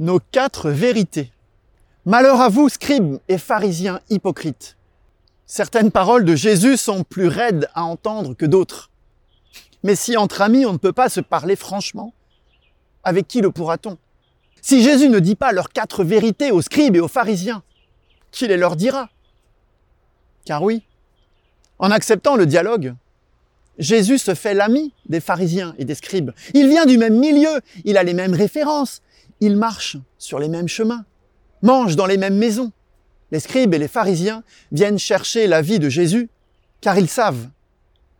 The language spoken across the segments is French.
nos quatre vérités. Malheur à vous, scribes et pharisiens hypocrites. Certaines paroles de Jésus sont plus raides à entendre que d'autres. Mais si entre amis on ne peut pas se parler franchement, avec qui le pourra-t-on? Si Jésus ne dit pas leurs quatre vérités aux scribes et aux pharisiens, qui les leur dira? Car oui, en acceptant le dialogue, Jésus se fait l'ami des pharisiens et des scribes. Il vient du même milieu, il a les mêmes références, il marche sur les mêmes chemins, mange dans les mêmes maisons. Les scribes et les pharisiens viennent chercher la vie de Jésus car ils savent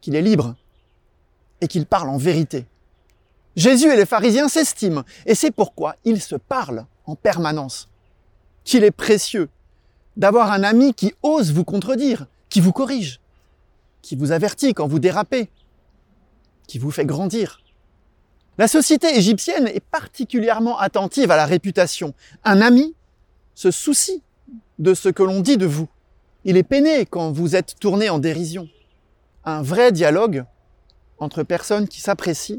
qu'il est libre et qu'il parle en vérité. Jésus et les pharisiens s'estiment et c'est pourquoi ils se parlent en permanence. Qu'il est précieux d'avoir un ami qui ose vous contredire, qui vous corrige, qui vous avertit quand vous dérapez, qui vous fait grandir. La société égyptienne est particulièrement attentive à la réputation. Un ami se soucie de ce que l'on dit de vous. Il est peiné quand vous êtes tourné en dérision. Un vrai dialogue entre personnes qui s'apprécient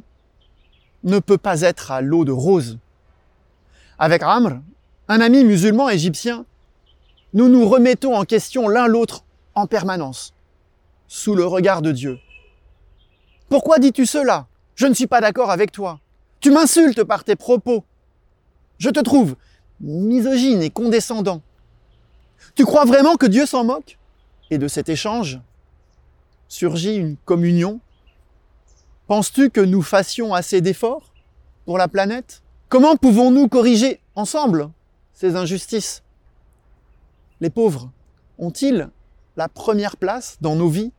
ne peut pas être à l'eau de rose. Avec Amr, un ami musulman égyptien, nous nous remettons en question l'un l'autre en permanence, sous le regard de Dieu. Pourquoi dis-tu cela? Je ne suis pas d'accord avec toi. Tu m'insultes par tes propos. Je te trouve misogyne et condescendant. Tu crois vraiment que Dieu s'en moque? Et de cet échange surgit une communion Penses-tu que nous fassions assez d'efforts pour la planète? Comment pouvons-nous corriger ensemble ces injustices? Les pauvres ont-ils la première place dans nos vies?